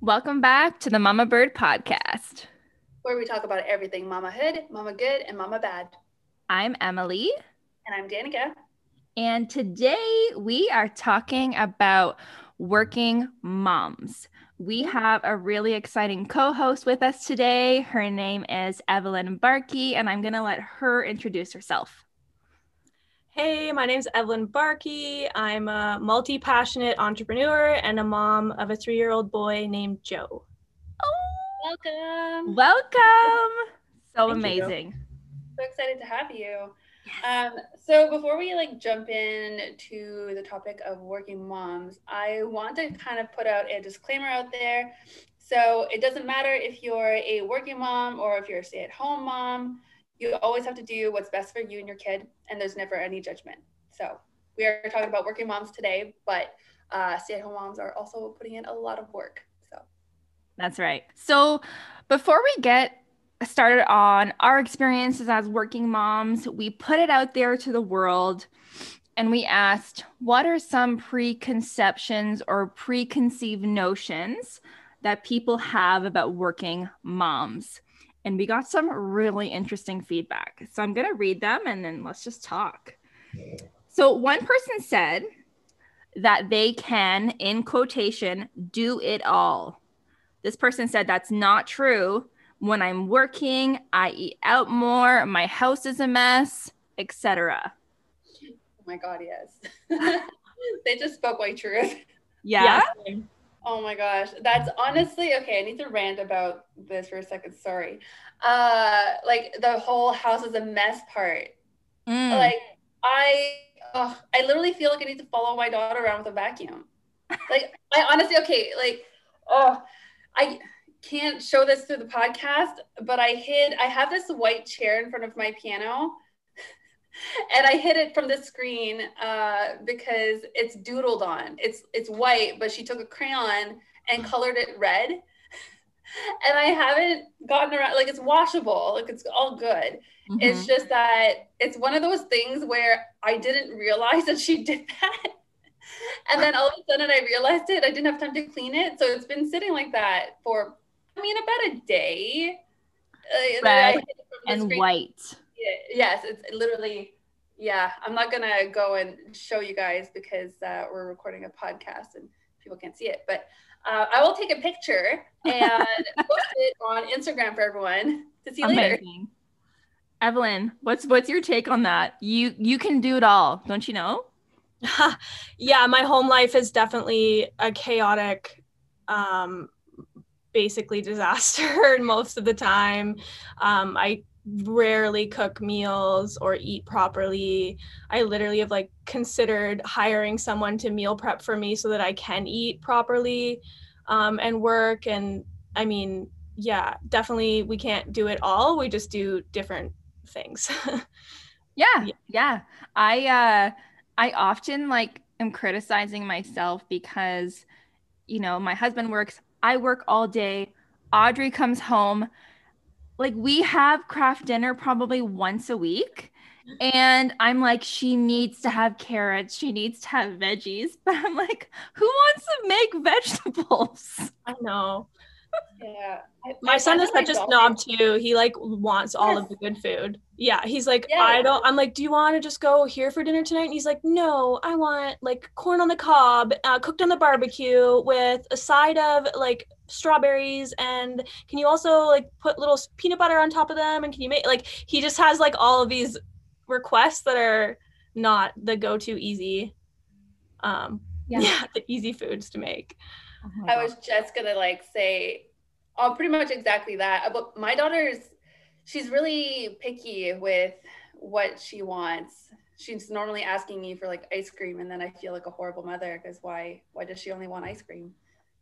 Welcome back to the Mama Bird podcast, where we talk about everything mama hood, mama good, and mama bad. I'm Emily. And I'm Danika. And today we are talking about working moms. We have a really exciting co host with us today. Her name is Evelyn Barkey, and I'm going to let her introduce herself. Hey, my name's Evelyn Barkey. I'm a multi passionate entrepreneur and a mom of a three year old boy named Joe. Oh, welcome. Welcome. So Thank amazing. You. So excited to have you. Um, so before we like jump in to the topic of working moms, I want to kind of put out a disclaimer out there. So it doesn't matter if you're a working mom or if you're a stay-at-home mom, you always have to do what's best for you and your kid, and there's never any judgment. So we are talking about working moms today, but uh, stay-at-home moms are also putting in a lot of work. So that's right. So before we get started on our experiences as working moms, we put it out there to the world and we asked, what are some preconceptions or preconceived notions that people have about working moms? And we got some really interesting feedback. So I'm going to read them and then let's just talk. So one person said that they can, in quotation, do it all. This person said that's not true when I'm working, I eat out more, my house is a mess, etc. Oh my god, yes. they just spoke white truth. Yeah. yeah. Oh my gosh. That's honestly okay. I need to rant about this for a second. Sorry. Uh like the whole house is a mess part. Mm. Like I oh, I literally feel like I need to follow my daughter around with a vacuum. like I honestly okay, like oh I can't show this through the podcast, but I hid, I have this white chair in front of my piano. And I hid it from the screen uh, because it's doodled on. It's it's white, but she took a crayon and colored it red. and I haven't gotten around like it's washable, like it's all good. Mm-hmm. It's just that it's one of those things where I didn't realize that she did that. and then all of a sudden I realized it. I didn't have time to clean it. So it's been sitting like that for I mean, about a day. Uh, Red and screen. white. Yes, it's literally. Yeah, I'm not gonna go and show you guys because uh, we're recording a podcast and people can't see it. But uh, I will take a picture and post it on Instagram for everyone to see Amazing. later. Evelyn, what's what's your take on that? You you can do it all, don't you know? yeah, my home life is definitely a chaotic um, basically disaster most of the time. Um, I rarely cook meals or eat properly. I literally have like considered hiring someone to meal prep for me so that I can eat properly um, and work. And I mean, yeah, definitely we can't do it all. We just do different things. yeah, yeah, yeah. I uh I often like am criticizing myself because you know, my husband works I work all day. Audrey comes home. Like we have Kraft Dinner probably once a week. And I'm like, she needs to have carrots. She needs to have veggies. But I'm like, who wants to make vegetables? I know. Yeah. My I, son is such a snob too. He like wants all yes. of the good food. Yeah. He's like, yeah. I don't, I'm like, do you want to just go here for dinner tonight? And he's like, no, I want like corn on the cob, uh, cooked on the barbecue with a side of like strawberries. And can you also like put little peanut butter on top of them? And can you make like, he just has like all of these requests that are not the go to easy, um, yeah. yeah, the easy foods to make. Oh I was just gonna like say, oh, pretty much exactly that. But my daughter's, she's really picky with what she wants. She's normally asking me for like ice cream, and then I feel like a horrible mother because why? Why does she only want ice cream?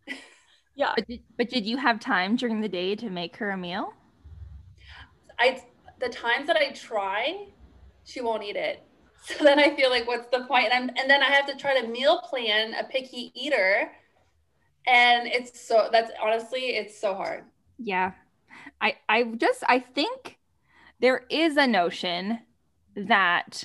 yeah. But did, but did you have time during the day to make her a meal? I the times that I try, she won't eat it. So then I feel like, what's the point? And, and then I have to try to meal plan a picky eater and it's so that's honestly it's so hard yeah i i just i think there is a notion that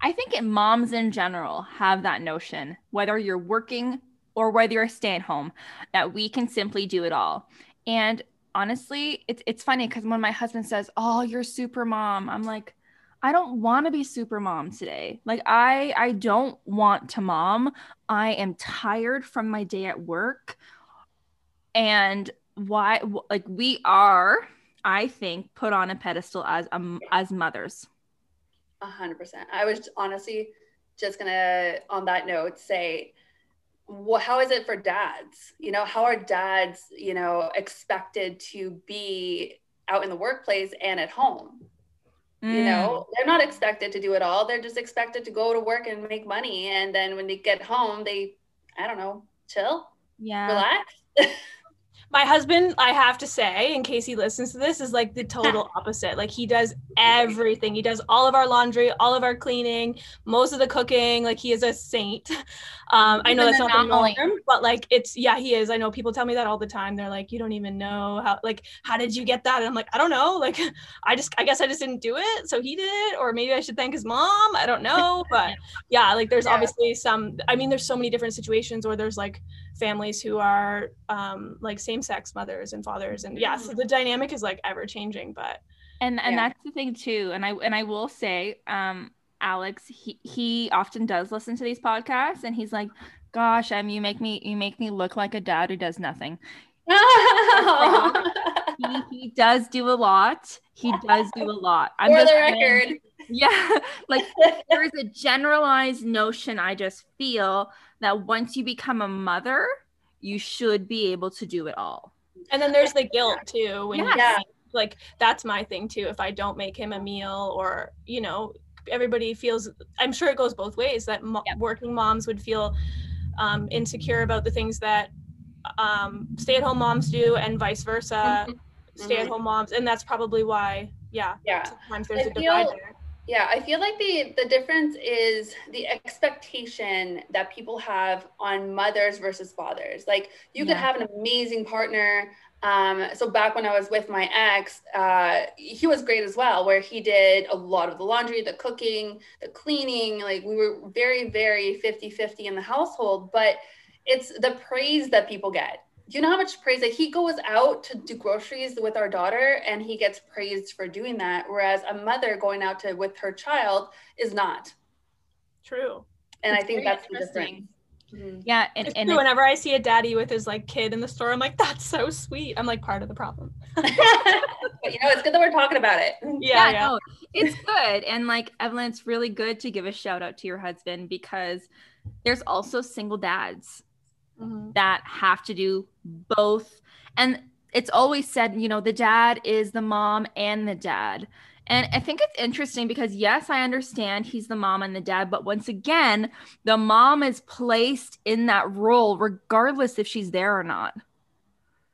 i think it, moms in general have that notion whether you're working or whether you're a stay at home, that we can simply do it all. And honestly, it's it's funny because when my husband says, "Oh, you're super mom," I'm like, I don't want to be super mom today. Like I I don't want to mom. I am tired from my day at work. And why like we are I think put on a pedestal as um as mothers. A hundred percent. I was honestly just gonna on that note say well, how is it for dads? You know, how are dads, you know, expected to be out in the workplace and at home? Mm. You know, they're not expected to do it all. They're just expected to go to work and make money. And then when they get home, they, I don't know, chill, yeah, relax. my husband i have to say in case he listens to this is like the total opposite like he does everything he does all of our laundry all of our cleaning most of the cooking like he is a saint um i know that's not the norm but like it's yeah he is. I know people tell me that all the time. They're like you don't even know how like how did you get that? And i'm like i don't know. Like i just i guess i just didn't do it so he did it, or maybe i should thank his mom. I don't know. But yeah like there's yeah. obviously some i mean there's so many different situations where there's like families who are um, like same-sex mothers and fathers and yeah so mm-hmm. the dynamic is like ever changing but and and yeah. that's the thing too and i and i will say um alex he he often does listen to these podcasts and he's like gosh um you make me you make me look like a dad who does nothing he, he, does do a lot he does do a lot i'm For just the record yeah like there's a generalized notion i just feel that once you become a mother, you should be able to do it all. And then there's the guilt too. When yes. yeah. like that's my thing too. If I don't make him a meal or, you know, everybody feels I'm sure it goes both ways that mo- working moms would feel um, insecure about the things that um, stay-at-home moms do and vice versa mm-hmm. stay-at-home moms and that's probably why yeah yeah sometimes there's I a divide there yeah, I feel like the the difference is the expectation that people have on mothers versus fathers. Like you yeah. could have an amazing partner. Um, so back when I was with my ex, uh, he was great as well, where he did a lot of the laundry, the cooking, the cleaning. Like we were very, very 50-50 in the household, but it's the praise that people get. Do you know how much praise that he goes out to do groceries with our daughter and he gets praised for doing that whereas a mother going out to with her child is not. True. And it's i think that's the difference mm-hmm. yeah and, and whenever i see a daddy with his like kid in the store i'm like that's so sweet i'm like part of the problem but you know it's good that we're talking about it yeah, yeah, yeah. No, it's good and like evelyn it's really good to give a shout out to your husband because there's also single dads mm-hmm. that have to do both. And it's always said, you know, the dad is the mom and the dad. And I think it's interesting because, yes, I understand he's the mom and the dad, but once again, the mom is placed in that role regardless if she's there or not.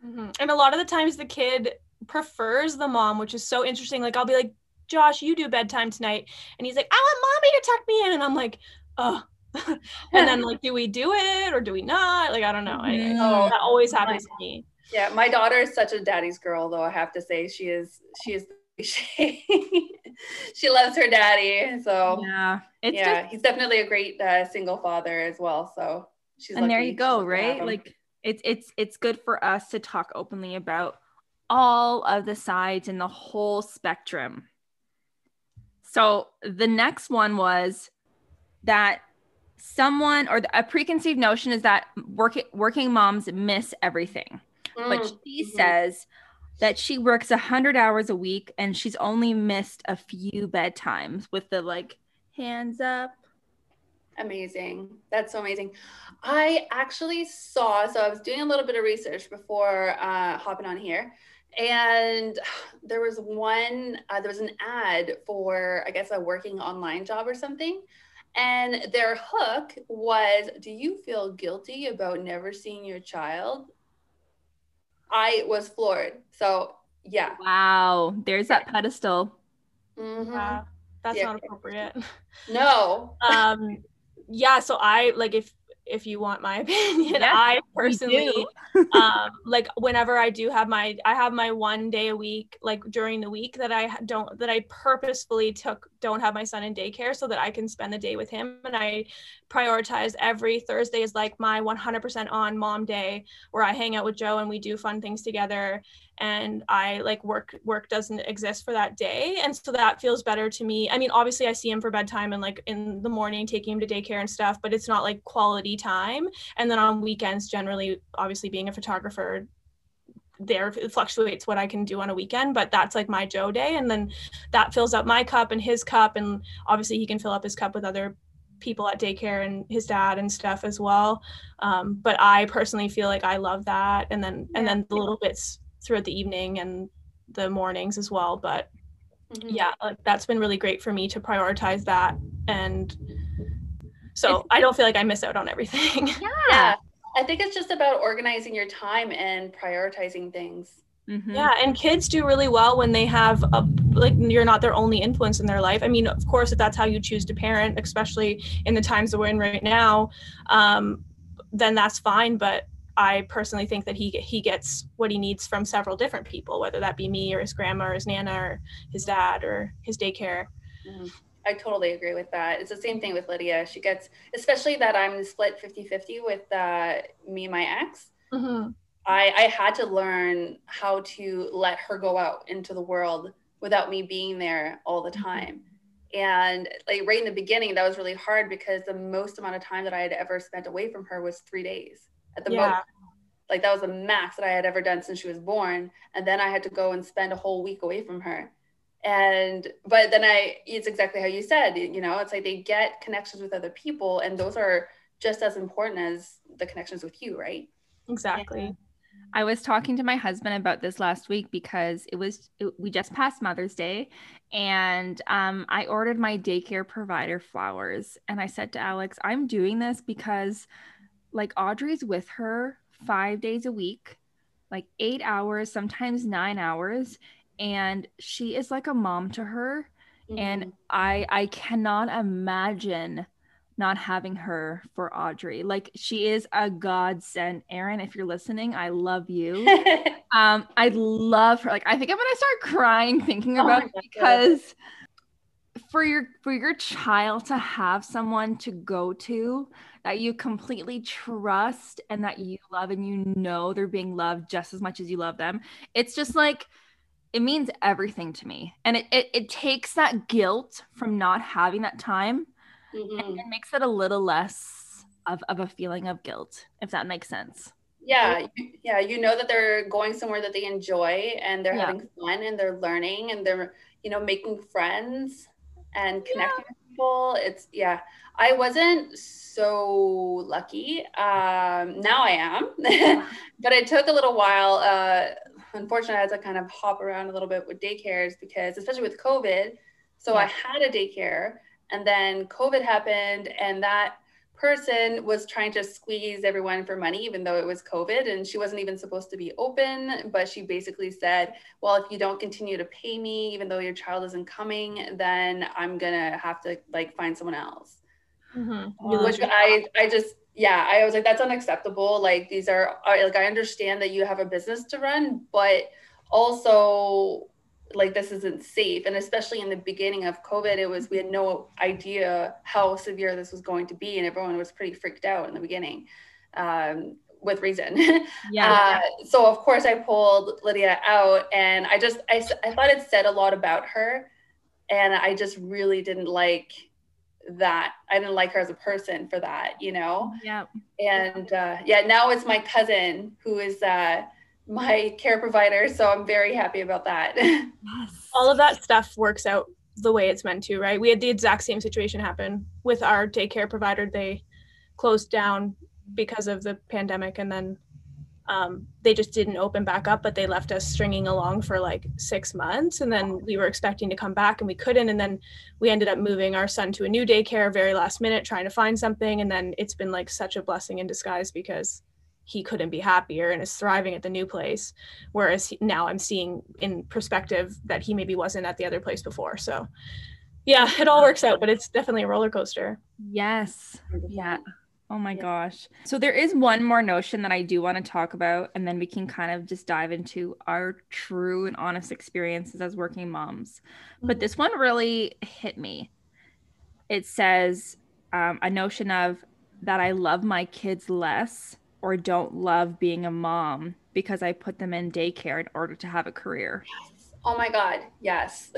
Mm-hmm. And a lot of the times the kid prefers the mom, which is so interesting. Like, I'll be like, Josh, you do bedtime tonight. And he's like, I want mommy to tuck me in. And I'm like, oh, and then like do we do it or do we not like i don't know I, oh, that always happens to me yeah my daughter is such a daddy's girl though i have to say she is she is she she loves her daddy so yeah it's yeah just, he's definitely a great uh, single father as well so she's and there you go right like it's it's it's good for us to talk openly about all of the sides and the whole spectrum so the next one was that someone or the, a preconceived notion is that working working moms miss everything. Mm. But she mm-hmm. says that she works 100 hours a week and she's only missed a few bedtimes with the like hands up. Amazing. That's so amazing. I actually saw, so I was doing a little bit of research before uh, hopping on here. And there was one, uh, there was an ad for, I guess, a working online job or something and their hook was Do you feel guilty about never seeing your child? I was floored. So, yeah. Wow. There's that pedestal. Mm-hmm. Yeah, that's yeah. not appropriate. No. um, yeah. So, I like if if you want my opinion. Yes, I personally um like whenever I do have my I have my one day a week like during the week that I don't that I purposefully took don't have my son in daycare so that I can spend the day with him. And I prioritize every Thursday is like my 100% on mom day where I hang out with Joe and we do fun things together. And I like work, work doesn't exist for that day. And so that feels better to me. I mean, obviously I see him for bedtime and like in the morning taking him to daycare and stuff, but it's not like quality time. And then on weekends, generally, obviously being a photographer, there it fluctuates what I can do on a weekend, but that's like my Joe day. And then that fills up my cup and his cup. And obviously he can fill up his cup with other people at daycare and his dad and stuff as well. Um, but I personally feel like I love that. And then, yeah. and then the little bits throughout the evening and the mornings as well. But mm-hmm. yeah, like that's been really great for me to prioritize that. And so I don't feel like I miss out on everything. Yeah. Yeah. I think it's just about organizing your time and prioritizing things. Mm-hmm. Yeah, and kids do really well when they have a like you're not their only influence in their life. I mean, of course, if that's how you choose to parent, especially in the times that we're in right now, um, then that's fine. But I personally think that he he gets what he needs from several different people, whether that be me or his grandma or his nana or his dad or his daycare. Mm-hmm. I totally agree with that. It's the same thing with Lydia. She gets, especially that I'm split 50 50 with uh, me and my ex. Mm-hmm. I, I had to learn how to let her go out into the world without me being there all the mm-hmm. time. And like right in the beginning, that was really hard because the most amount of time that I had ever spent away from her was three days at the yeah. most. Like that was the max that I had ever done since she was born. And then I had to go and spend a whole week away from her and but then i it's exactly how you said you know it's like they get connections with other people and those are just as important as the connections with you right? Exactly. Yeah. i was talking to my husband about this last week because it was it, we just passed mother's day and um, i ordered my daycare provider flowers. And i said to alex i'm doing this because like audrey's with her five days a week like eight hours sometimes nine hours and she is like a mom to her mm-hmm. and i i cannot imagine not having her for audrey. Like she is a godsend. Erin if you're listening i love you. Um i love her. Like i think i'm gonna start crying thinking oh about oh it because for your for your child to have someone to go to that you completely trust and that you love and you know they're being loved just as much as you love them it's just like it means everything to me. And it, it, it takes that guilt from not having that time mm-hmm. and it makes it a little less of, of a feeling of guilt if that makes sense. Yeah yeah you know that they're going somewhere that they enjoy and they're yeah. having fun and they're learning and they're you know making friends and connecting yeah. with people. It's yeah i wasn't so lucky. Um now i am. But it took a little while uh unfortunately, I had to kind of hop around a little bit with daycares because, especially with COVID, so yeah. I had a daycare and then COVID happened and that person was trying to squeeze everyone for money, even though it was COVID and she wasn't even supposed to be open. But she basically said, Well, if you don't continue to pay me, even though your child isn't coming, then I'm gonna have to like find someone else. Mm-hmm. Which I, I just yeah, I was like, that's unacceptable. Like these are like I understand that you have a business to run, but also like this isn't safe. And especially in the beginning of COVID, it was we had no idea how severe this was going to be, and everyone was pretty freaked out in the beginning. Um, with reason. Yeah. Uh, so of course I pulled Lydia out and I just, I, I thought it said a lot about her and I just really didn't like that I didn't like her as a person for that, you know? Yeah. And uh, yeah, now it's my cousin who is uh, my care provider. So I'm very happy about that. Yes. All of that stuff works out the way it's meant to, right? We had the exact same situation happen with our daycare provider. They closed down because of the pandemic and then um, they just didn't open back up, but they left us stringing along for like six months. And then we were expecting to come back and we couldn't. And then we ended up moving our son to a new daycare very last minute, trying to find something. And then it's been like such a blessing in disguise because he couldn't be happier and is thriving at the new place. Whereas now I'm seeing in perspective that he maybe wasn't at the other place before. So yeah, it all works out, but it's definitely a roller coaster. Yes. Yeah. Oh my gosh. So there is one more notion that I do want to talk about, and then we can kind of just dive into our true and honest experiences as working moms. Mm-hmm. But this one really hit me. It says um, a notion of that I love my kids less or don't love being a mom because I put them in daycare in order to have a career. Yes. Oh my God. Yes.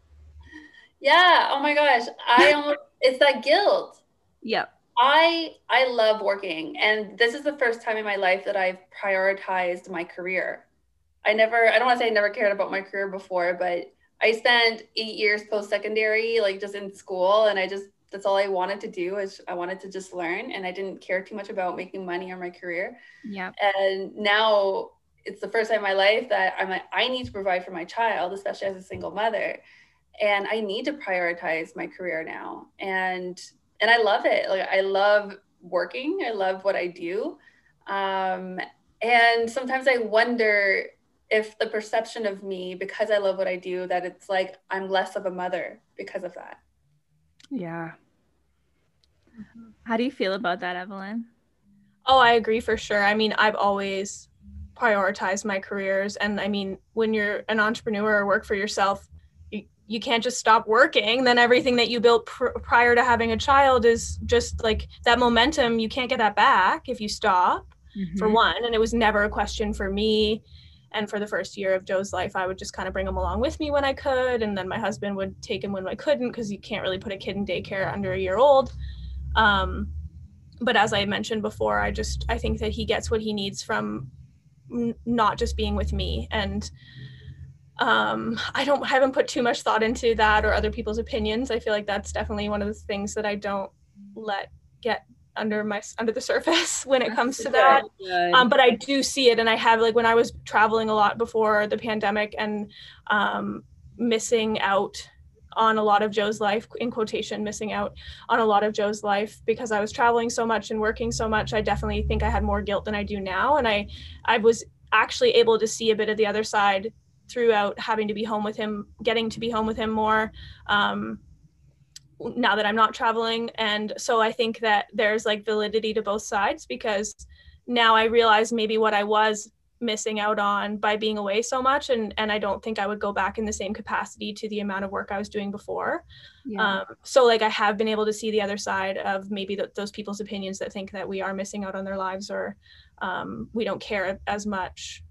yeah. Oh my gosh. I almost, it's that guilt. Yep I I love working and this is the first time in my life that I've prioritized my career. I never I don't want to say I never cared about my career before, but I spent 8 years post secondary like just in school and I just that's all I wanted to do is I wanted to just learn and I didn't care too much about making money or my career. Yeah. And now it's the first time in my life that I'm like I need to provide for my child, especially as a single mother. And I need to prioritize my career now. And and I love it. Like I love working. I love what I do. Um, and sometimes I wonder if the perception of me, because I love what I do, that it's like I'm less of a mother because of that. Yeah. How do you feel about that, Evelyn? Oh, I agree for sure. I mean, I've always prioritized my careers. And I mean, when you're an entrepreneur or work for yourself, you can't just stop working then everything that you built pr- prior to having a child is just like that momentum you can't get that back if you stop mm-hmm. for one and it was never a question for me and for the first year of joe's life i would just kind of bring him along with me when i could and then my husband would take him when i couldn't because you can't really put a kid in daycare under a year old um, but as i mentioned before i just i think that he gets what he needs from n- not just being with me and um, I don't I haven't put too much thought into that or other people's opinions. I feel like that's definitely one of the things that I don't let get under my under the surface when it comes to that. Um, but I do see it, and I have like when I was traveling a lot before the pandemic and um, missing out on a lot of Joe's life in quotation missing out on a lot of Joe's life because I was traveling so much and working so much I definitely think I had more guilt than I do now and I I was actually able to see a bit of the other side throughout having to be home with him, getting to be home with him more. Um, now that I'm not traveling. And so I think that there's like validity to both sides because now I realize maybe what I was missing out on by being away so much and and I don't think I would go back in the same capacity to the amount of work I was doing before. Yeah. Um, so like I have been able to see the other side of maybe the, those people's opinions that think that we are missing out on their lives or um, we don't care as much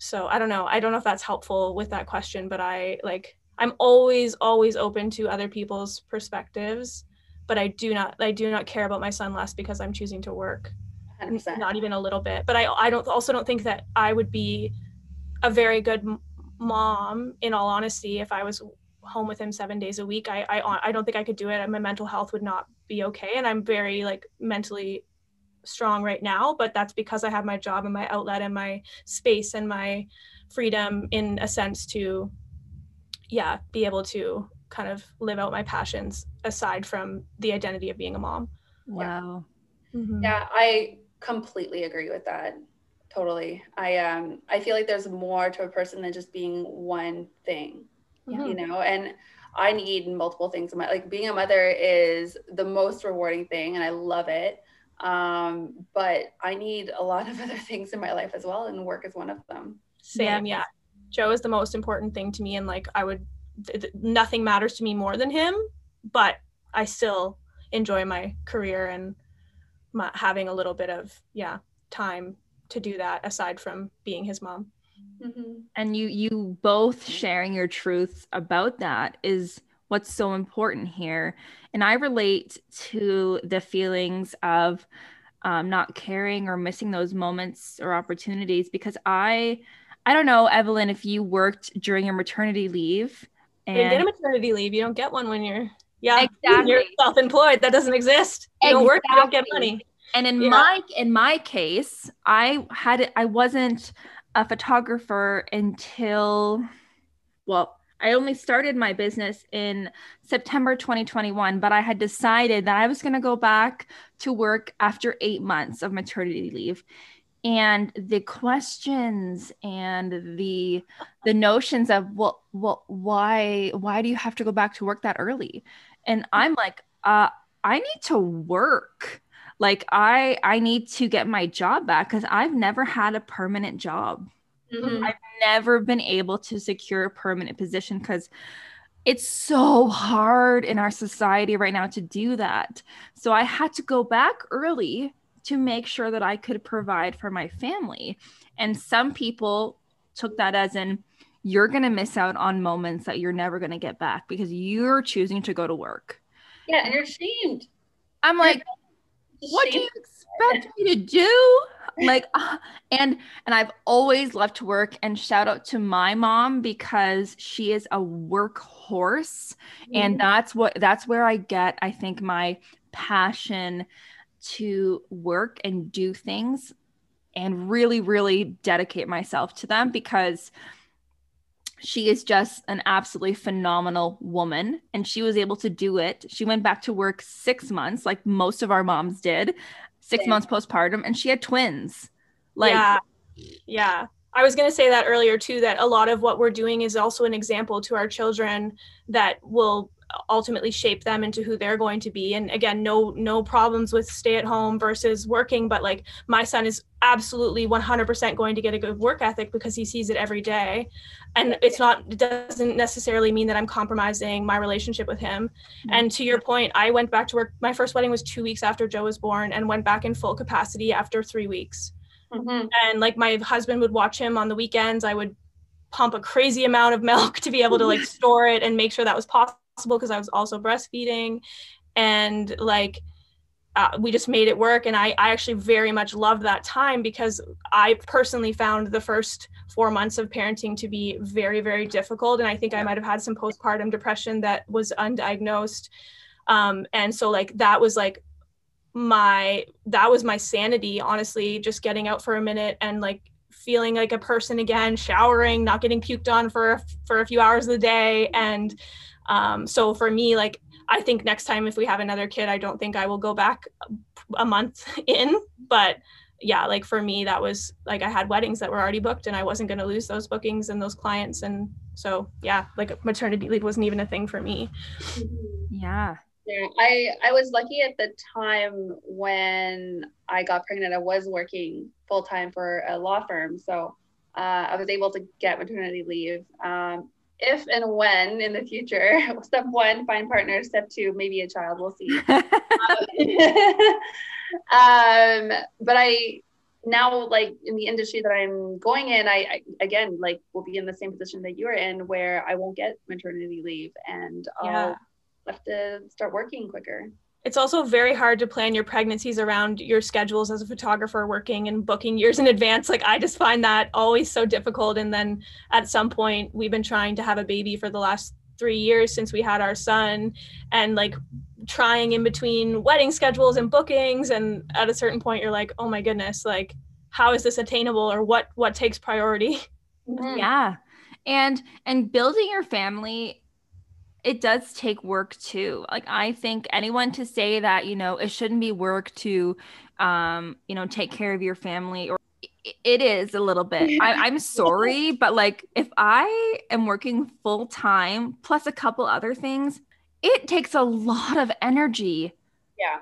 so i don't know. I don't know if that's helpful with that question but i like i'm always always open to other people's perspectives but i do not i do not care about my son less because i'm choosing to work. 100%. not even a little bit but i i don't also don't think that i would be a very good mom in all honesty if i was home with him seven days a week. I i, I don't think i could do it. My mental health would not be okay and i'm very like mentally strong right now, but that's because I have my job and my outlet and my space and my freedom in a sense to, yeah, be able to kind of live out my passions aside from the identity of being a mom. Wow. Yeah, mm-hmm. yeah I completely agree with that. Totally. I um I feel like there's more to a person than just being one thing. Mm-hmm. You know, and I need multiple things in my like being a mother is the most rewarding thing and I love it. Um, but I need a lot of other things in my life as well, and work is one of them. Sam, yeah. yeah. Joe is the most important thing to me, and like I would, th- th- nothing matters to me more than him. But I still enjoy my career and my, having a little bit of yeah time to do that aside from being his mom. Mm-hmm. And you you both sharing your truths about that is what's so important here. And I relate to the feelings of um, not caring or missing those moments or opportunities because I, I don't know, Evelyn, if you worked during your maternity leave. And you get a maternity leave. You don't get one when you're yeah exactly. you're self-employed. That doesn't exist. You exactly. don't work, you don't get money. And in yeah. my in my case, I had I wasn't a photographer until well I only started my business in September 2021, but I had decided that I was going to go back to work after eight months of maternity leave. And the questions and the the notions of well, well, why why do you have to go back to work that early? And I'm like, uh, I need to work. like i i need to get my job back because i've never had a permanent job mm-hmm. i've never been able to secure a permanent position because it's so hard in our society right now to do that so i had to go back early to make sure that i could provide for my family and some people took that as in you're going to miss out on moments that you're never going to get back because you're choosing to go to work. Yeah, and you're shamed. I'm like, what do you expect me to do? Like, and and I've always loved to work. And shout out to my mom because she is a workhorse, mm-hmm. and that's what that's where I get. I think my passion to work and do things and really, really dedicate myself to them because she is just an absolutely phenomenal woman and she was able to do it. She went back to work six months, like most of our moms did, six months postpartum, and she had twins. Like, yeah. Yeah. I was going to say that earlier too, that a lot of what we're doing is also an example to our children that will ultimately shape them into who they're going to be. And again no no problems with stay at home versus working but like my son is absolutely 100% going to get a good work ethic because he sees it every day. And it's not it doesn't necessarily mean that i'm compromising my relationship with him. Mm-hmm. and to your point i went back to work. My first wedding was two weeks after joe was born and went back in full capacity after three weeks. Mm-hmm. and like my husband would watch him on the weekends. I would pump a crazy amount of milk to be able to like store it and make sure that was possible because I was also breastfeeding. And like uh, we just made it work. And I, I actually very much loved that time because i personally found the first four months of parenting to be very very difficult. And i think i might have had some postpartum depression that was undiagnosed. Um, and so like that was like my that was my sanity honestly just getting out for a minute and like feeling like a person again showering not getting puked on for for a few hours of the day and um, so for me, like I think next time if we have another kid, I don't think I will go back a month in. But yeah, like for me, that was like I had weddings that were already booked and I wasn't going to lose those bookings and those clients. And so yeah, like maternity leave wasn't even a thing for me. Yeah. Yeah, I I was lucky at the time when I got pregnant. I was working full time for a law firm, so uh, I was able to get maternity leave. Um, if and when in the future, step one, find partners. Step two, maybe a child. We'll see. um, but I now like in the industry that I'm going in, I, I, again like will be in the same position that you're in, where I won't get maternity leave, and I'll have to start working quicker. It's also very hard to plan your pregnancies around your schedules as a photographer working and booking years in advance. Like i just find that always so difficult. And then at some point we've been trying to have a baby for the last three years since we had our son and like trying in between wedding schedules and bookings. And at a certain point you're like oh my goodness like how is this attainable or what what takes priority? Mm-hmm. yeah. And and building your family it does take work too. Like I think anyone to say that, you know, it shouldn't be work to um, you know, take care of your family or it is a little bit. I, am sorry, but like if I am working full time plus a couple other things, it takes a lot of energy. Yeah.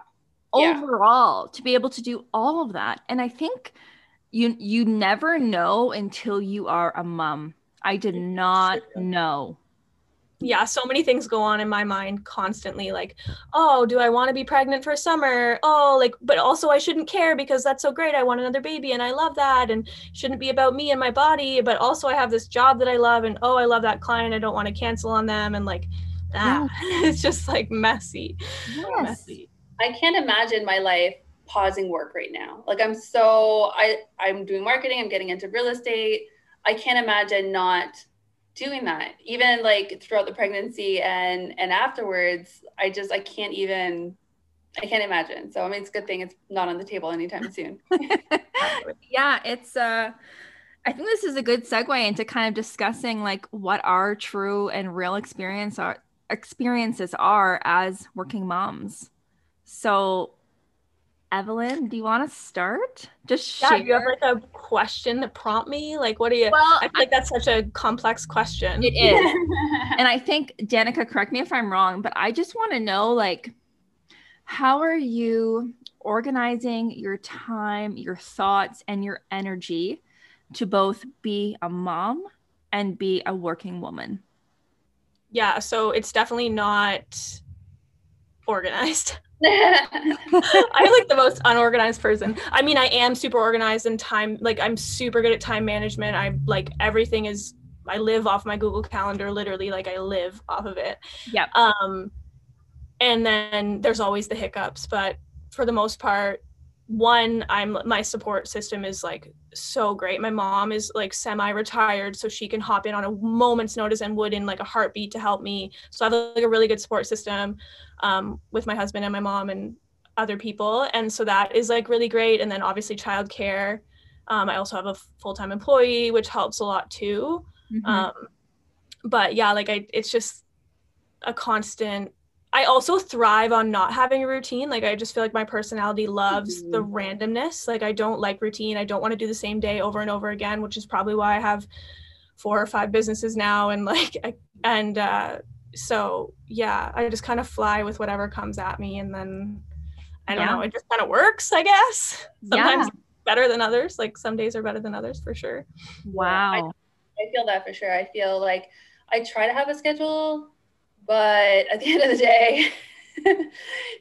Overall, yeah. to be able to do all of that. And I think you you never know until you are a mom. I did not know yeah, so many things go on in my mind constantly like, oh, do I want to be pregnant for summer? Oh, like, but also I shouldn't care because that's so great. I want another baby and I love that and shouldn't be about me and my body. But also I have this job that I love and oh, I love that client. I don't want to cancel on them. And like, ah, it's just like messy. Yes. Messy. I can't imagine my life pausing work right now. Like I'm so I I'm doing marketing, I'm getting into real estate. I can't imagine not doing that. Even like throughout the pregnancy and and afterwards i just i can't even i can't imagine. So i mean it's a good thing it's not on the table anytime soon. Yeah it's uh i think this is a good segue into kind of discussing like what our true and real experience are experiences are as working moms. So Evelyn, do you want to start? Just yeah, share. you have like a question to prompt me? Like, what are you? Well, I feel like that's such a complex question. It is. and I think, Danika, correct me if I'm wrong, but I just want to know, like, how are you organizing your time, your thoughts, and your energy to both be a mom and be a working woman? Yeah, so it's definitely not organized. I'm like the most unorganized person. I mean, I am super organized and time like I'm super good at time management. I'm like everything is I live off my Google Calendar literally like I live off of it. Yeah. Um and then there's always the hiccups, but for the most part one i'm my support system is like so great. My mom is like semi-retired so she can hop in on a moment's notice and would in like a heartbeat to help me. So i have like a really good support system um, with my husband and my mom and other people. And so that is like really great. And then obviously childcare. Um, i also have a full-time employee which helps a lot too. Mm-hmm. um, but yeah like i it's just a constant I also thrive on not having a routine. Like I just feel like my personality loves mm-hmm. the randomness. Like I don't like routine. I don't want to do the same day over and over again, which is probably why I have four or five businesses now and like I, and uh so yeah, I just kind of fly with whatever comes at me and then I don't yeah. know, it just kind of works, I guess. Sometimes yeah. better than others. Like some days are better than others for sure. Wow. I, I feel that for sure. I feel like I try to have a schedule but at the end of the day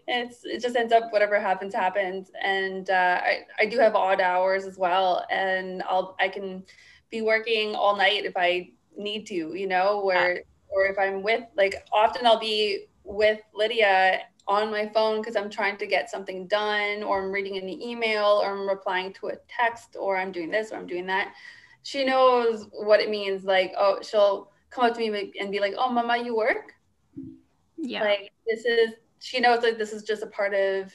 it's it just ends up whatever happens happens. And uh, I, I do have odd hours as well. And i'll i can be working all night if i need to you know where or if i'm with like often i'll be with lydia on my phone because i'm trying to get something done or i'm reading an email or i'm replying to a text or i'm doing this or i'm doing that. She knows what it means like oh she'll come up to me and be like oh mama you work yeah. Like this is she knows that this is just a part of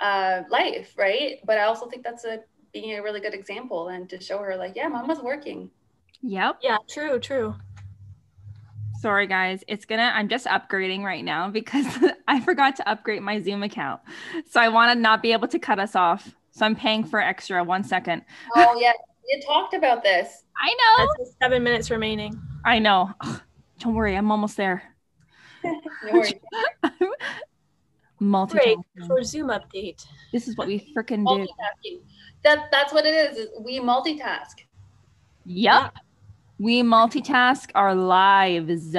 uh, life right? But i also think that's a being a really good example and to show her like yeah mama's working. Yep. Yeah true true. Sorry guys. It's gonna i'm just upgrading right now because i forgot to upgrade my zoom account. So i want to not be able to cut us off. So i'm paying for extra. One second. Oh yeah. You talked about this. I know. That's seven minutes remaining. I know. Ugh, don't worry. I'm almost there Multitasking. for Zoom update. This is what we freaking do. That that's what it is. We multitask. Yep. Yeah. We multitask our lives.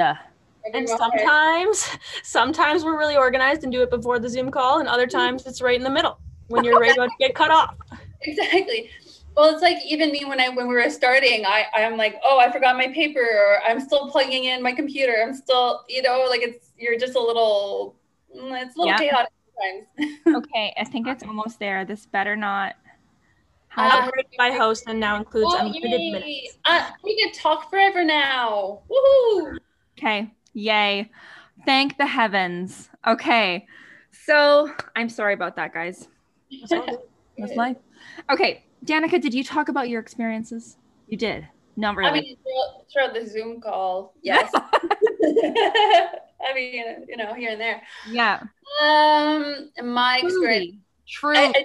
And sometimes, sometimes we're really organized and do it before the Zoom call, and other mm-hmm. times it's right in the middle when you're ready to get cut off. Exactly. Well, it's like even me when I when we were starting, I I'm like, oh, I forgot my paper, or I'm still plugging in my computer. I'm still, you know, like it's you're just a little, mm, it's a little yeah. chaotic sometimes. okay, I think it's almost there. This better not. Uh, my host and now includes oh, unlimited minutes. Uh, we can talk forever now. Woohoo! Okay, yay! Thank the heavens. Okay, so I'm sorry about that, guys. That's life. Okay, Danika, did you talk about your experiences? You did. Not really. I mean, throughout the Zoom call, yes. I mean, you know, here and there. Yeah. Um, my experience. True. I, I,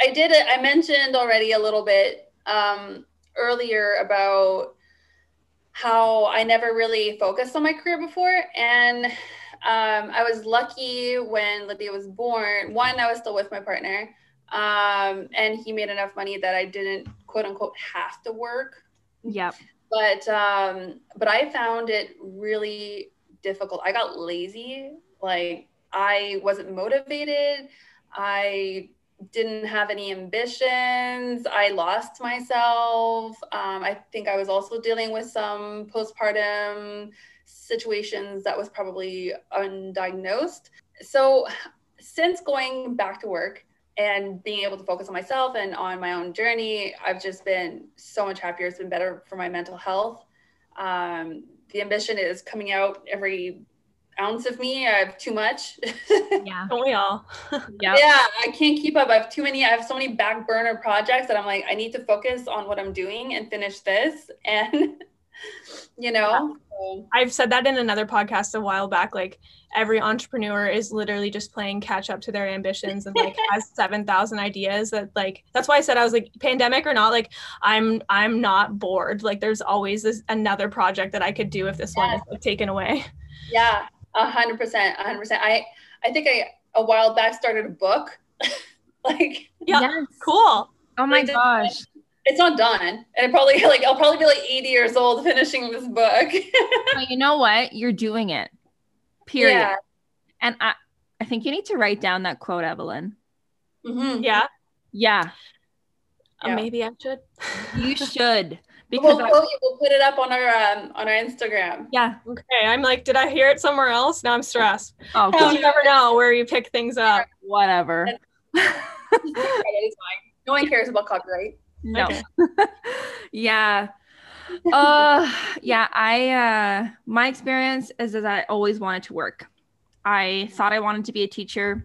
I did it. I mentioned already a little bit um, earlier about how I never really focused on my career before, and um, I was lucky when Lydia was born. One, I was still with my partner um, and he made enough money that I didn't quote unquote have to work. Yep. But um, but I found it really difficult. I got lazy. Like I wasn't motivated. I didn't have any ambitions. I lost myself. Um, I think I was also dealing with some postpartum situations that was probably undiagnosed. So since going back to work, and being able to focus on myself and on my own journey, I've just been so much happier. It's been better for my mental health. Um, the ambition is coming out every ounce of me. I have too much. Yeah, don't we all? yeah. Yeah, I can't keep up. I have too many. I have so many back burner projects that I'm like, I need to focus on what I'm doing and finish this. And you know, yeah. I've said that in another podcast a while back. Like every entrepreneur is literally just playing catch up to their ambitions and like has 7000 ideas that like that's why i said i was like pandemic or not like i'm i'm not bored like there's always this another project that i could do if this yeah. one is like, taken away yeah a hundred percent a hundred percent i i think i a while back started a book Like, yeah, yes. cool. Oh my gosh. It's not done. And it probably like I'll probably be like 80 years old finishing this book. but you know what? You're doing it. Period. Yeah. And I I think you need to write down that quote, Evelyn. Mm-hmm. Yeah. Yeah. Uh, maybe I should. you should. Because we'll, I, we'll, put it up on our um, on our Instagram. Yeah. Okay. I'm like, did I hear it somewhere else? Now I'm stressed. Oh, you never know where you pick things up. Whatever. no one cares about copyright. No. Okay. yeah. Uh yeah, I uh my experience is that I always wanted to work. I thought I wanted to be a teacher.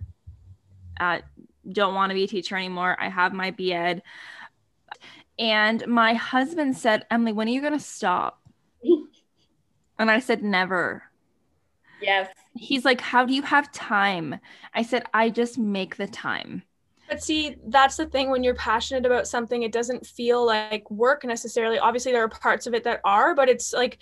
Uh don't want to be a teacher anymore. I have my BEd. And my husband said, Emily, when are you going to stop? and I said, never. Yes. He's like, how do you have time? I said, I just make the time. But see, that's the thing when you're passionate about something, it doesn't feel like work necessarily. Obviously, there are parts of it that are, but it's like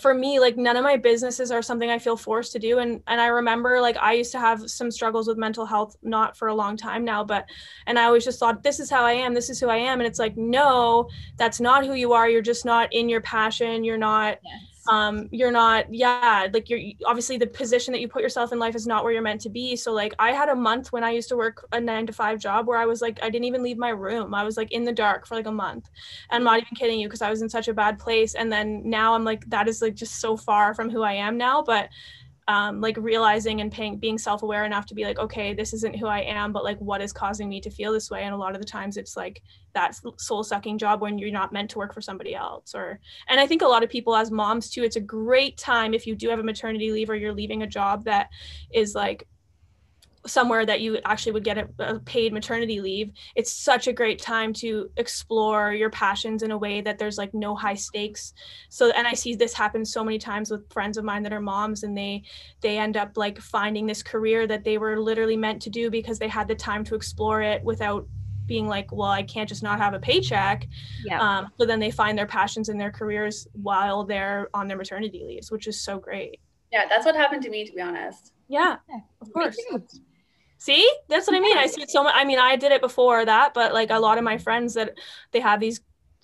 for me like none of my businesses are something i feel forced to do. And and i remember like i used to have some struggles with mental health not for a long time now but and i always just thought this is how i am this is who i am. And it's like no that's not who you are. You're just not in your passion. You're not yes um you're not yeah like you're obviously the position that you put yourself in life is not where you're meant to be. So like i had a month when i used to work a nine to five job where i was like i didn't even leave my room. I was like in the dark for like a month. I'm not even kidding you because i was in such a bad place. And then now i'm like that is like just so far from who i am now. But um, like realizing and paying, being self-aware enough to be like okay this isn't who i am but like what is causing me to feel this way? And a lot of the times it's like that soul-sucking job when you're not meant to work for somebody else or and i think a lot of people as moms too it's a great time if you do have a maternity leave or you're leaving a job that is like somewhere that you actually would get a, a, paid maternity leave it's such a great time to explore your passions in a way that there's like no high stakes. So and i see this happen so many times with friends of mine that are moms and they they end up like finding this career that they were literally meant to do because they had the time to explore it without being like well i can't just not have a paycheck. Yeah. um, so then they find their passions in their careers while they're on their maternity leaves which is so great. Yeah that's what happened to me to be honest. Yeah, yeah. of course See, that's what I mean. I see it so much. I mean, I did it before that, but like a lot of my friends that they have these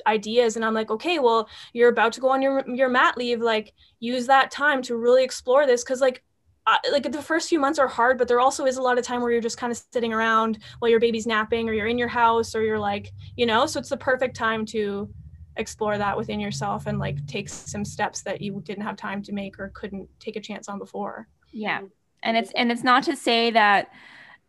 ideas and I'm like, okay, well, you're about to go on your your mat leave, like use that time to really explore this cuz like uh, like the first few months are hard, but there also is a lot of time where you're just kind of sitting around while your baby's napping or you're in your house or you're like, you know, so it's the perfect time to explore that within yourself and like take some steps that you didn't have time to make or couldn't take a chance on before. Yeah. And it's and it's not to say that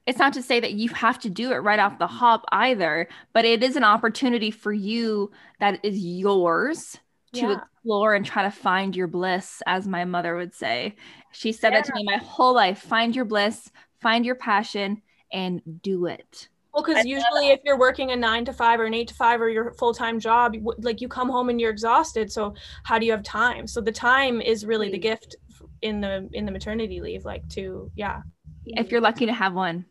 it's not to say that you have to do it right off the hop either, but it is an opportunity for you that is yours to yeah. explore and try to find your bliss, as my mother would say. She said yeah. that to me my whole life find your bliss, find your passion, and do it. Well, because usually if you're working a nine to five or an eight to five or your full time job, like you come home and you're exhausted. So how do you have time? So the time is really the mm. gift in the in the maternity leave, like to yeah. If you're lucky to have one.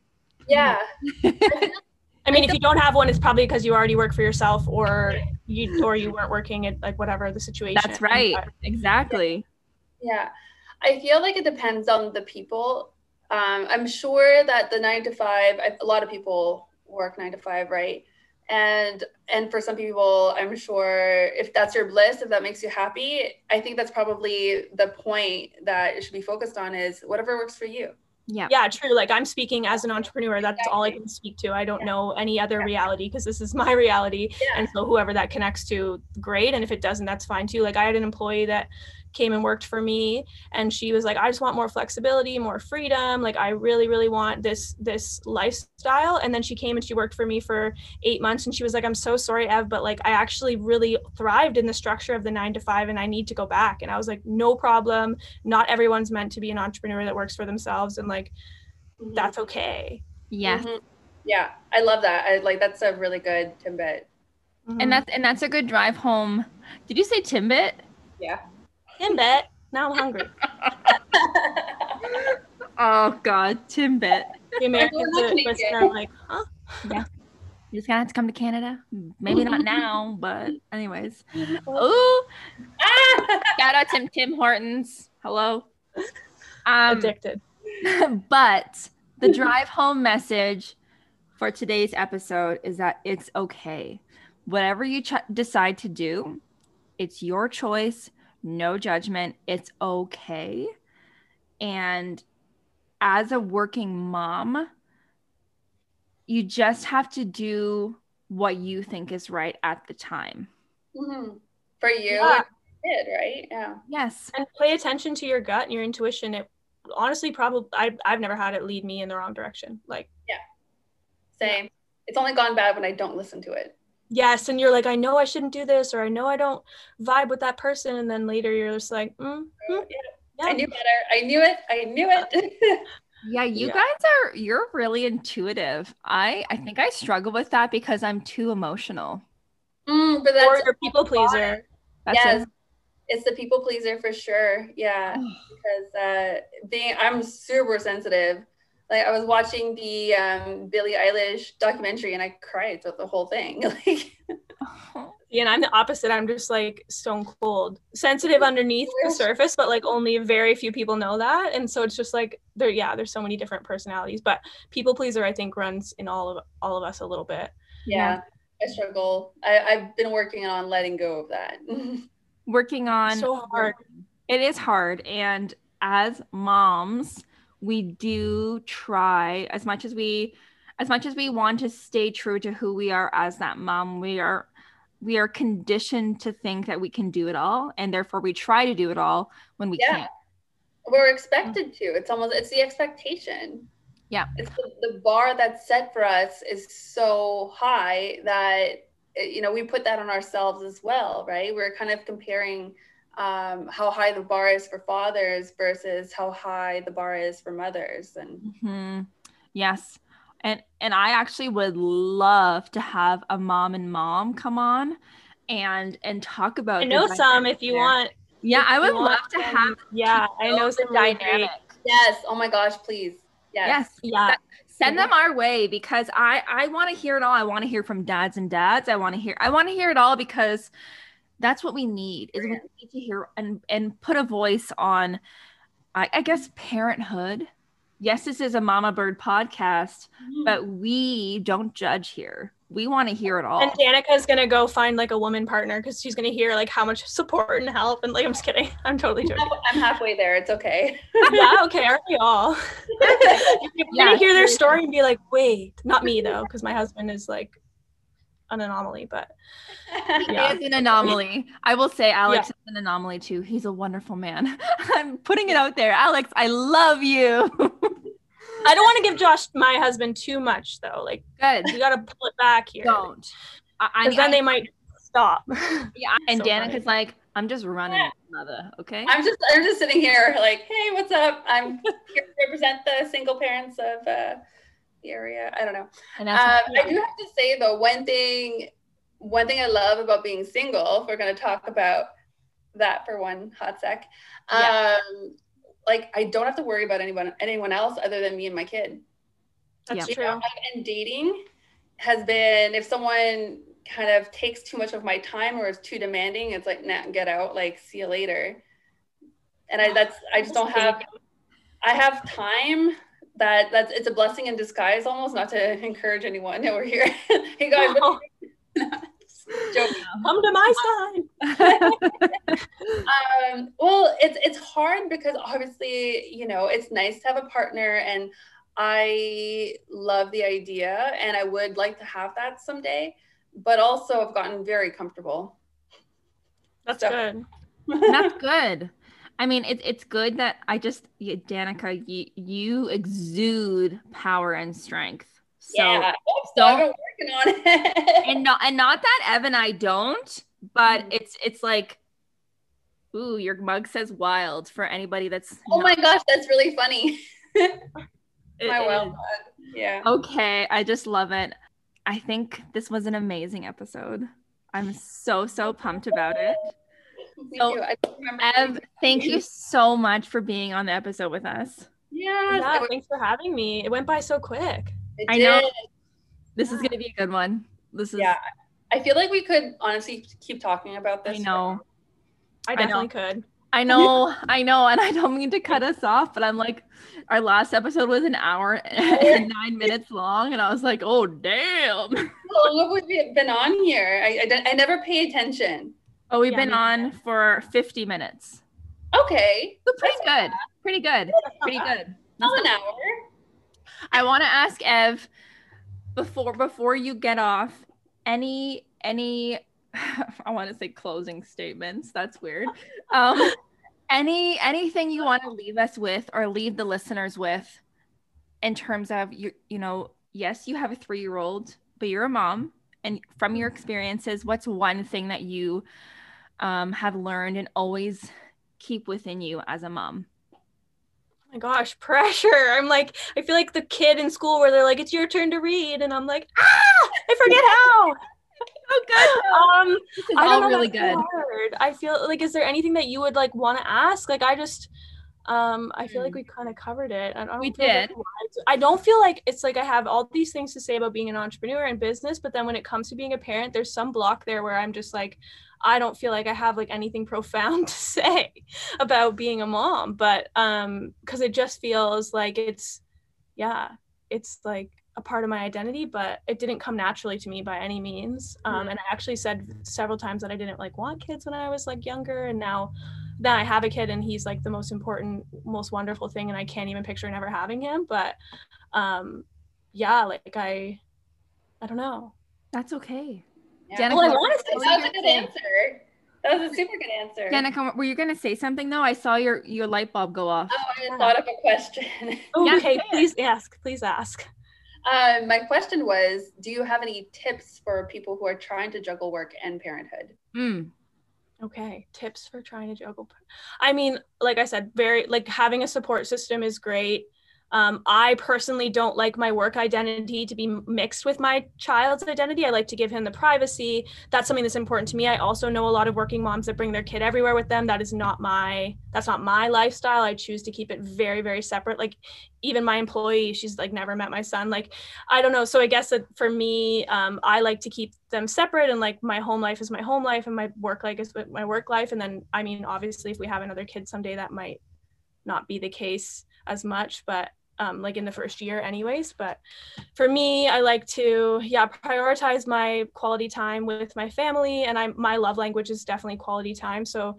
Yeah. I mean, if you don't have one, it's probably because you already work for yourself, or you or you weren't working at like whatever the situation. That's right. Exactly. Yeah, I feel like it depends on the people. Um, I'm sure that the nine to five, a lot of people work nine to five, right? And and for some people, I'm sure if that's your bliss, if that makes you happy, I think that's probably the point that it should be focused on is whatever works for you yeah yeah true like i'm speaking as an entrepreneur that's all i can speak to i don't yeah. know any other reality because this is my reality yeah. and so whoever that connects to great and if it doesn't that's fine too like i had an employee that came and worked for me and she was like i just want more flexibility more freedom like i really really want this this lifestyle. And then she came and she worked for me for eight months and she was like i'm so sorry ev but like i actually really thrived in the structure of the nine to five and i need to go back. And i was like no problem. Not everyone's meant to be an entrepreneur that works for themselves and like mm-hmm. that's okay. Yeah. Mm-hmm. yeah i love that. I like that's a really good timbit. Mm-hmm. and that's and that's a good drive home. Did you say timbit? Yeah Timbit. Now I'm hungry. oh God, Timbit. The Americans listener, like, huh? Yeah. You just gonna have to come to Canada. Maybe not now, but anyways. Ooh. Shout out to Tim Hortons. Hello. Um, Addicted. but the drive home message for today's episode is that it's okay. Whatever you ch- decide to do, it's your choice, no judgment. It's okay. And as a working mom, you just have to do what you think is right at the time. Mm-hmm. For you, yeah. did, right? Yeah. Yes. And pay attention to your gut and your intuition. It honestly probably I I've never had it lead me in the wrong direction. Like Yeah. Same. Yeah. It's only gone bad when I don't listen to it. Yes, and you're like, I know I shouldn't do this, or I know I don't vibe with that person, and then later you're just like, mm, mm, yeah. yeah. I knew better. I knew it. I knew it. yeah, you yeah. guys are you're really intuitive. I I think I struggle with that because I'm too emotional. Mm, but that's or you're people pleaser. That's yes. A- it's the people pleaser for sure. Yeah. because uh being I'm super sensitive. Like I was watching the um Billie Eilish documentary and I cried throughout the whole thing. like yeah, and I'm the opposite. I'm just like stone cold, sensitive underneath the surface, but like only very few people know that. And so it's just like there, yeah, there's so many different personalities. But people pleaser, I think, runs in all of all of us a little bit. Yeah, I struggle. I, I've been working on letting go of that. working on so hard. It is hard, and as moms, we mm-hmm. do try as much as we as much as we want to stay true to who we are as that mom we are we are conditioned to think that we can do it all and therefore we try to do it all when we yeah. can't. We're mm. expected to. It's almost it's the expectation. Yeah. It's the, the bar that's set for us is so high that eh, you know we put that on ourselves as well right? We're kind of comparing um, how high the bar is for fathers versus how high the bar is for mothers. And mm-hmm. yes. And and i actually would love to have a mom and mom come on and and talk about i know some if you there. want. Yeah i would love to have yeah i know some dynamic. yes. Oh my gosh please. Yes, yes. yeah. Send them our way because i i want to hear it all. I want to hear from dads and dads. I want to hear i want to hear it all because that's what we need is we need to hear and and put a voice on I, I guess parenthood. Yes this is a mama bird podcast mm-hmm. but we don't judge here. We want to hear it all. And Danika is gonna go find like a woman partner because she's gonna hear like how much support and help and like i'm just kidding. I'm totally joking. I'm halfway there. It's okay. Yeah okay aren't we all? You're yeah, gonna hear their story and be like wait not me though because my husband is like an anomaly, but yeah. he is an anomaly. I will say Alex yeah. is an anomaly too. He's a wonderful man. I'm putting it out there. Alex, I love you. I don't want to give Josh my husband too much though. Like good. You gotta pull it back here. Don't. Because then I, they might stop. Yeah. And so Danika's like, I'm just running yeah. mother. Okay. I'm just I'm just sitting here like, hey, what's up? I'm here to represent the single parents of uh area. I don't know. Um, I do have to say though, one thing, one thing I love about being single, if we're going to talk about that for one hot sec, yeah. um, like I don't have to worry about anyone, anyone else other than me and my kid. That's yeah. true. Know, and dating has been, if someone kind of takes too much of my time or is too demanding, it's like, nah, get out, like, see you later. And I, that's, I just don't have, I have time that that's it's a blessing in disguise almost not to encourage anyone over here. Hey guys oh. come to my side. Um, well it's it's hard because obviously you know it's nice to have a partner and i love the idea and i would like to have that someday but also i've gotten very comfortable. That's so. good. That's good I mean, it's it's good that I just Danika, you you exude power and strength. So yeah, so I'm working on it. and not and not that Ev and I don't, but mm it's it's like, ooh, your mug says wild for anybody that's. Oh not- my gosh, that's really funny. my wild. Yeah. Okay, I just love it. I think this was an amazing episode. I'm so so pumped about it. So, Ev, thank you so much for being on the episode with us. Yeah, yeah thanks for having me. It went by so quick. It I did. know. This is going to be a good one. This is. Yeah, I feel like we could honestly keep talking about this. I know. I definitely I could. I know, I know, and I don't mean to cut us off, but I'm like, our last episode was an hour and nine minutes long, and I was like, oh damn. How long have we been on here? I I, I never pay attention. Oh, we've yeah, been on for 50 minutes. Okay, so pretty good. Pretty good. Pretty good. Not an hour. I want to ask Ev before before you get off any any I want to say closing statements. That's weird. Um, any anything you want to leave us with or leave the listeners with in terms of you you know yes you have a three year old but you're a mom and from your experiences what's one thing that you um, have learned and always keep within you as a mom oh my gosh pressure i'm like i feel like the kid in school where they're like it's your turn to read and i'm like ah i forget how so good. Um, this is I all really good. Hard. I feel like, is there anything that you would like want to ask? Like, I just, um, I feel like hmm. we kind of covered it. I don't we did. Like I don't feel like it's like I have all these things to say about being an entrepreneur and business, but then when it comes to being a parent, there's some block there where I'm just like, I don't feel like I have like anything profound to say about being a mom, but um, because it just feels like it's, yeah, it's like a part of my identity, but it didn't come naturally to me by any means. Um, mm-hmm. and I actually said several times that I didn't like want kids when I was like younger, and now that I have a kid and he's like the most important, most wonderful thing, and I can't even picture never having him. But um, yeah, like I, I don't know. That's okay. Yeah. Danika, well, I want to say that was a good answer. That was a super good answer. Danika, were you going to say something though? I saw your your light bulb go off. Oh, I thought of a question. oh, okay, please ask. Please ask. Um, my question was Do you have any tips for people who are trying to juggle work and parenthood? Mm. Okay, tips for trying to juggle. I mean, like I said, very like having a support system is great. Um, I personally don't like my work identity to be mixed with my child's identity. I like to give him the privacy. That's something that's important to me. I also know a lot of working moms that bring their kid everywhere with them. That is not my that's not my lifestyle. I choose to keep it very very separate. Like even my employee, she's like never met my son. Like I don't know. So I guess that for me, um, I like to keep them separate and like my home life is my home life and my work life is my work life. And then I mean, obviously, if we have another kid someday, that might not be the case as much, but um, like in the first year anyways. But for me i like to yeah prioritize my quality time with my family and i my love language is definitely quality time. So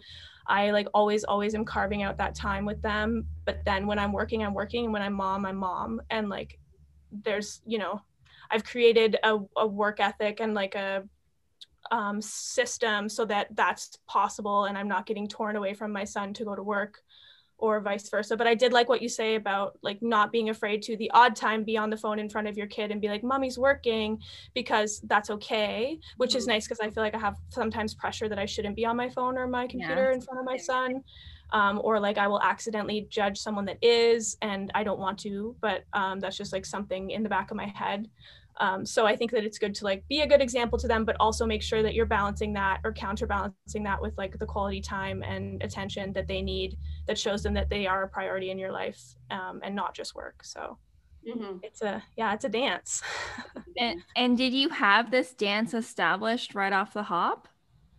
i like always always am carving out that time with them. But then when i'm working i'm working. And when i'm mom i'm mom. And like there's you know i've created a, a work ethic and like a um, system so that that's possible and i'm not getting torn away from my son to go to work or vice versa. But I did like what you say about like not being afraid to the odd time be on the phone in front of your kid and be like, "Mommy's working," because that's okay. Which is mm-hmm. nice because I feel like I have sometimes pressure that I shouldn't be on my phone or my computer yeah. in front of my son. Um, or like I will accidentally judge someone that is, and I don't want to, but um, that's just like something in the back of my head. Um, so I think that it's good to like be a good example to them, but also make sure that you're balancing that or counterbalancing that with like the quality time and attention that they need that shows them that they are a priority in your life um, and not just work. So mm-hmm. it's a yeah, it's a dance. and, and did you have this dance established right off the hop?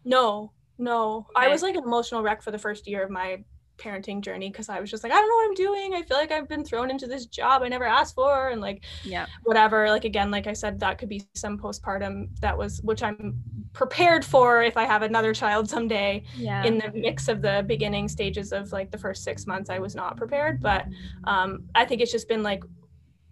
No, no. Okay. I was like an emotional wreck for the first year of my parenting journey because I was just like, I don't know what I'm doing. I feel like I've been thrown into this job I never asked for, and like, yeah, whatever. Like again, like I said, that could be some postpartum that was which I'm prepared for if I have another child someday. Yeah. In the mix of the beginning stages of like the first six months, I was not prepared, but um, I think it's just been like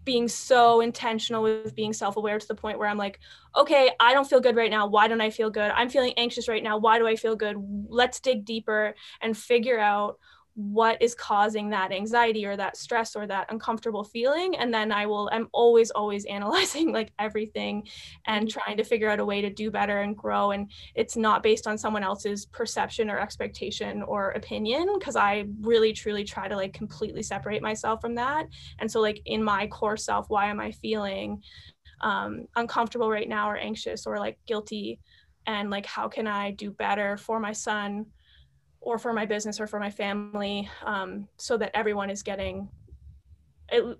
being so intentional with being self-aware to the point where I'm like, okay, I don't feel good right now. Why don't I feel good? I'm feeling anxious right now. Why do I feel good? Let's dig deeper and figure out what is causing that anxiety or that stress or that uncomfortable feeling and then i will i'm always always analyzing like everything and mm-hmm. trying to figure out a way to do better and grow and it's not based on someone else's perception or expectation or opinion because i really truly try to like completely separate myself from that and so like in my core self why am i feeling um, uncomfortable right now or anxious or like guilty and like how can i do better for my son or for my business or for my family um, so that everyone is getting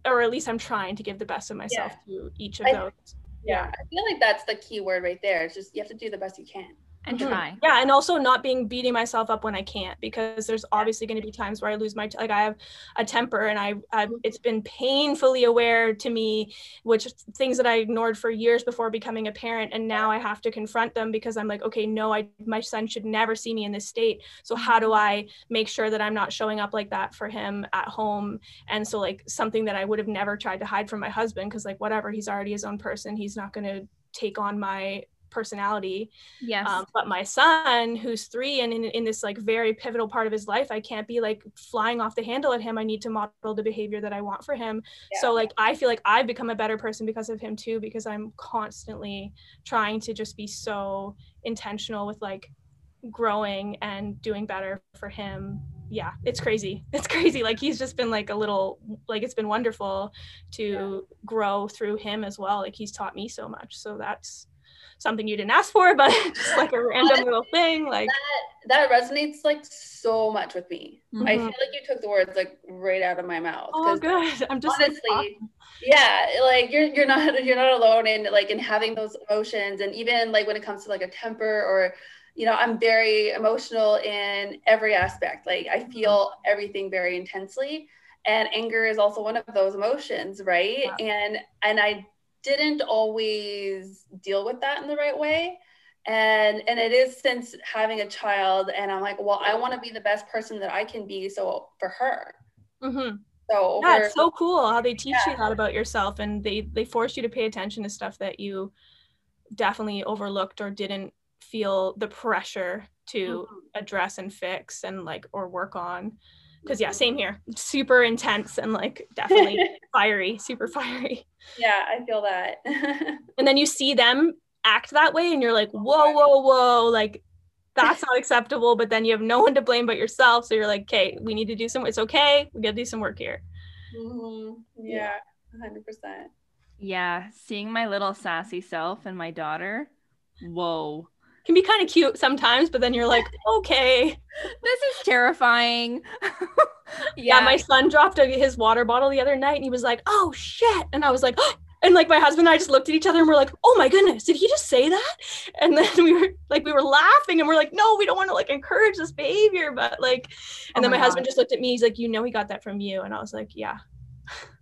or at least i'm trying to give the best of myself yeah. to each of I, those. Yeah i feel like that's the key word right there. It's just you have to do the best you can and mm-hmm. try. Yeah, and also not being beating myself up when I can't because there's obviously going to be times where I lose my t- like I have a temper and I I've, it's been painfully aware to me which things that I ignored for years before becoming a parent and now I have to confront them because I'm like okay no I my son should never see me in this state. So how do I make sure that I'm not showing up like that for him at home? And so like something that I would have never tried to hide from my husband because like whatever he's already his own person he's not going to take on my personality. Yes. Um, but my son, who's three and in, in this like very pivotal part of his life, I can't be like flying off the handle at him. I need to model the behavior that I want for him. Yeah. So like I feel like I've become a better person because of him too, because I'm constantly trying to just be so intentional with like growing and doing better for him yeah it's crazy it's crazy like he's just been like a little like it's been wonderful to yeah. grow through him as well like he's taught me so much so that's something you didn't ask for, but just like a random little thing. Like that, that resonates like so much with me. Mm-hmm. I feel like you took the words like right out of my mouth. Oh, good. I'm just honestly, like, yeah, like you're you're not you're not alone in like in having those emotions, and even like when it comes to like a temper or you know i'm very emotional in every aspect like i feel everything very intensely and anger is also one of those emotions right yeah. and and i didn't always deal with that in the right way and and it is since having a child and i'm like well i want to be the best person that i can be so for her mm-hmm. so yeah it's so cool how they teach yeah. you that about yourself and they they force you to pay attention to stuff that you definitely overlooked or didn't feel the pressure to mm-hmm. address and fix and like or work on because yeah same here. Super intense and like definitely fiery super fiery. Yeah i feel that. And then you see them act that way and you're like whoa whoa whoa like that's not acceptable but then you have no one to blame but yourself so you're like okay we need to do some it's okay we gotta do some work here. Mm-hmm. yeah. 100% yeah seeing my little sassy self and my daughter whoa can be kind of cute sometimes, but then you're like, okay. This is terrifying. yeah. yeah. my son dropped his water bottle the other night and he was like, oh shit. And I was like, oh. and like my husband and I just looked at each other and we're like, oh my goodness, did he just say that? And then we were like, we were laughing and we're like, no, we don't want to like encourage this behavior. But like, and oh then my, oh my husband just looked at me, he's like, you know, he got that from you. And I was like, yeah,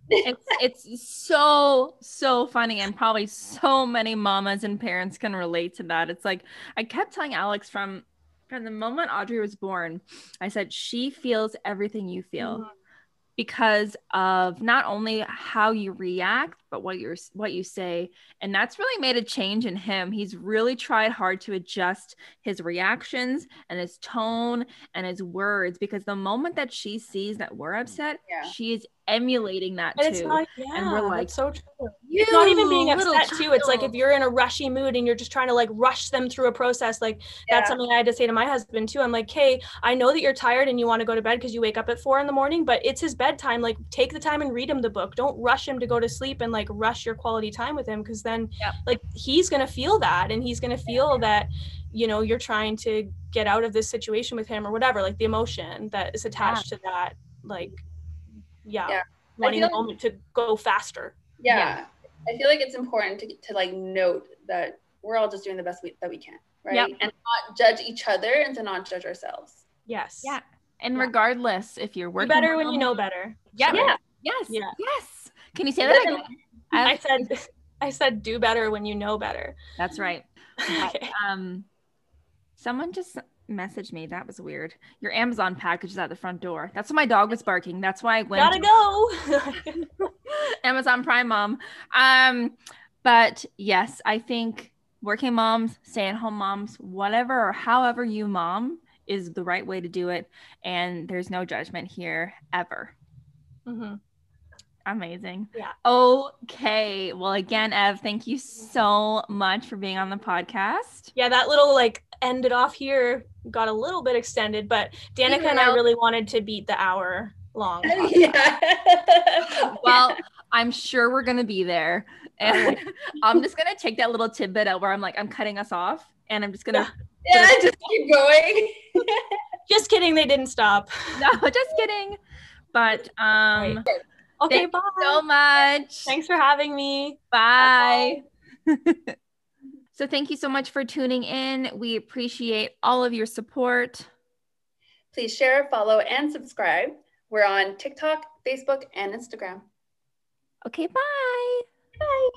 it's it's so so funny and probably so many mamas and parents can relate to that it's like i kept telling alex from from the moment audrey was born i said she feels everything you feel mm-hmm. because of not only how you react but what you're what you say and that's really made a change in him he's really tried hard to adjust his reactions and his tone and his words because the moment that she sees that we're upset yeah. she is emulating that and too. Not, yeah, and we're like, so true. It's not even being upset too. It's like if you're in a rushy mood and you're just trying to like rush them through a process, like yeah. that's something I had to say to my husband too. I'm like, hey, I know that you're tired and you want to go to bed because you wake up at four in the morning, but it's his bedtime. Like, take the time and read him the book. Don't rush him to go to sleep and like rush your quality time with him because then yep. like he's gonna feel that and he's gonna feel that you know you're trying to get out of this situation with him or whatever like the emotion that is attached yeah. to that like yeah, yeah. wanting the moment to go faster. Yeah. yeah. I feel like it's important to, to like note that we're all just doing the best we, that we can, right? Yep. And not judge each other and to not judge ourselves. Yes. Yeah. And yeah. regardless if you're working better when you know better. Yeah. yeah. Yes. Yeah. Yes. Can you say that again? I said I said do better when you know better. That's right. okay. Um someone just message me. That was weird. Your Amazon package is at the front door. That's why my dog was barking. That's why I went. Gotta go. Amazon Prime mom. Um, but yes, I think working moms, stay at home moms, whatever or however you mom is the right way to do it. And there's no judgment here ever. Mm-hmm. Amazing. Yeah. Okay. Well, again, Ev, thank you so much for being on the podcast. Yeah, that little like ended off here got a little bit extended, but Danika and I really wanted to beat the hour long. yeah. well, I'm sure we're gonna be there. And I'm just gonna take that little tidbit out where I'm like, I'm cutting us off and I'm just gonna Yeah, yeah just keep going. just kidding, they didn't stop. No, just kidding. But um right. Okay, bye. so much. Thanks for having me. Bye. bye. So thank you so much for tuning in. We appreciate all of your support. Please share, follow, and subscribe. We're on TikTok, Facebook, and Instagram. Okay, bye. Bye.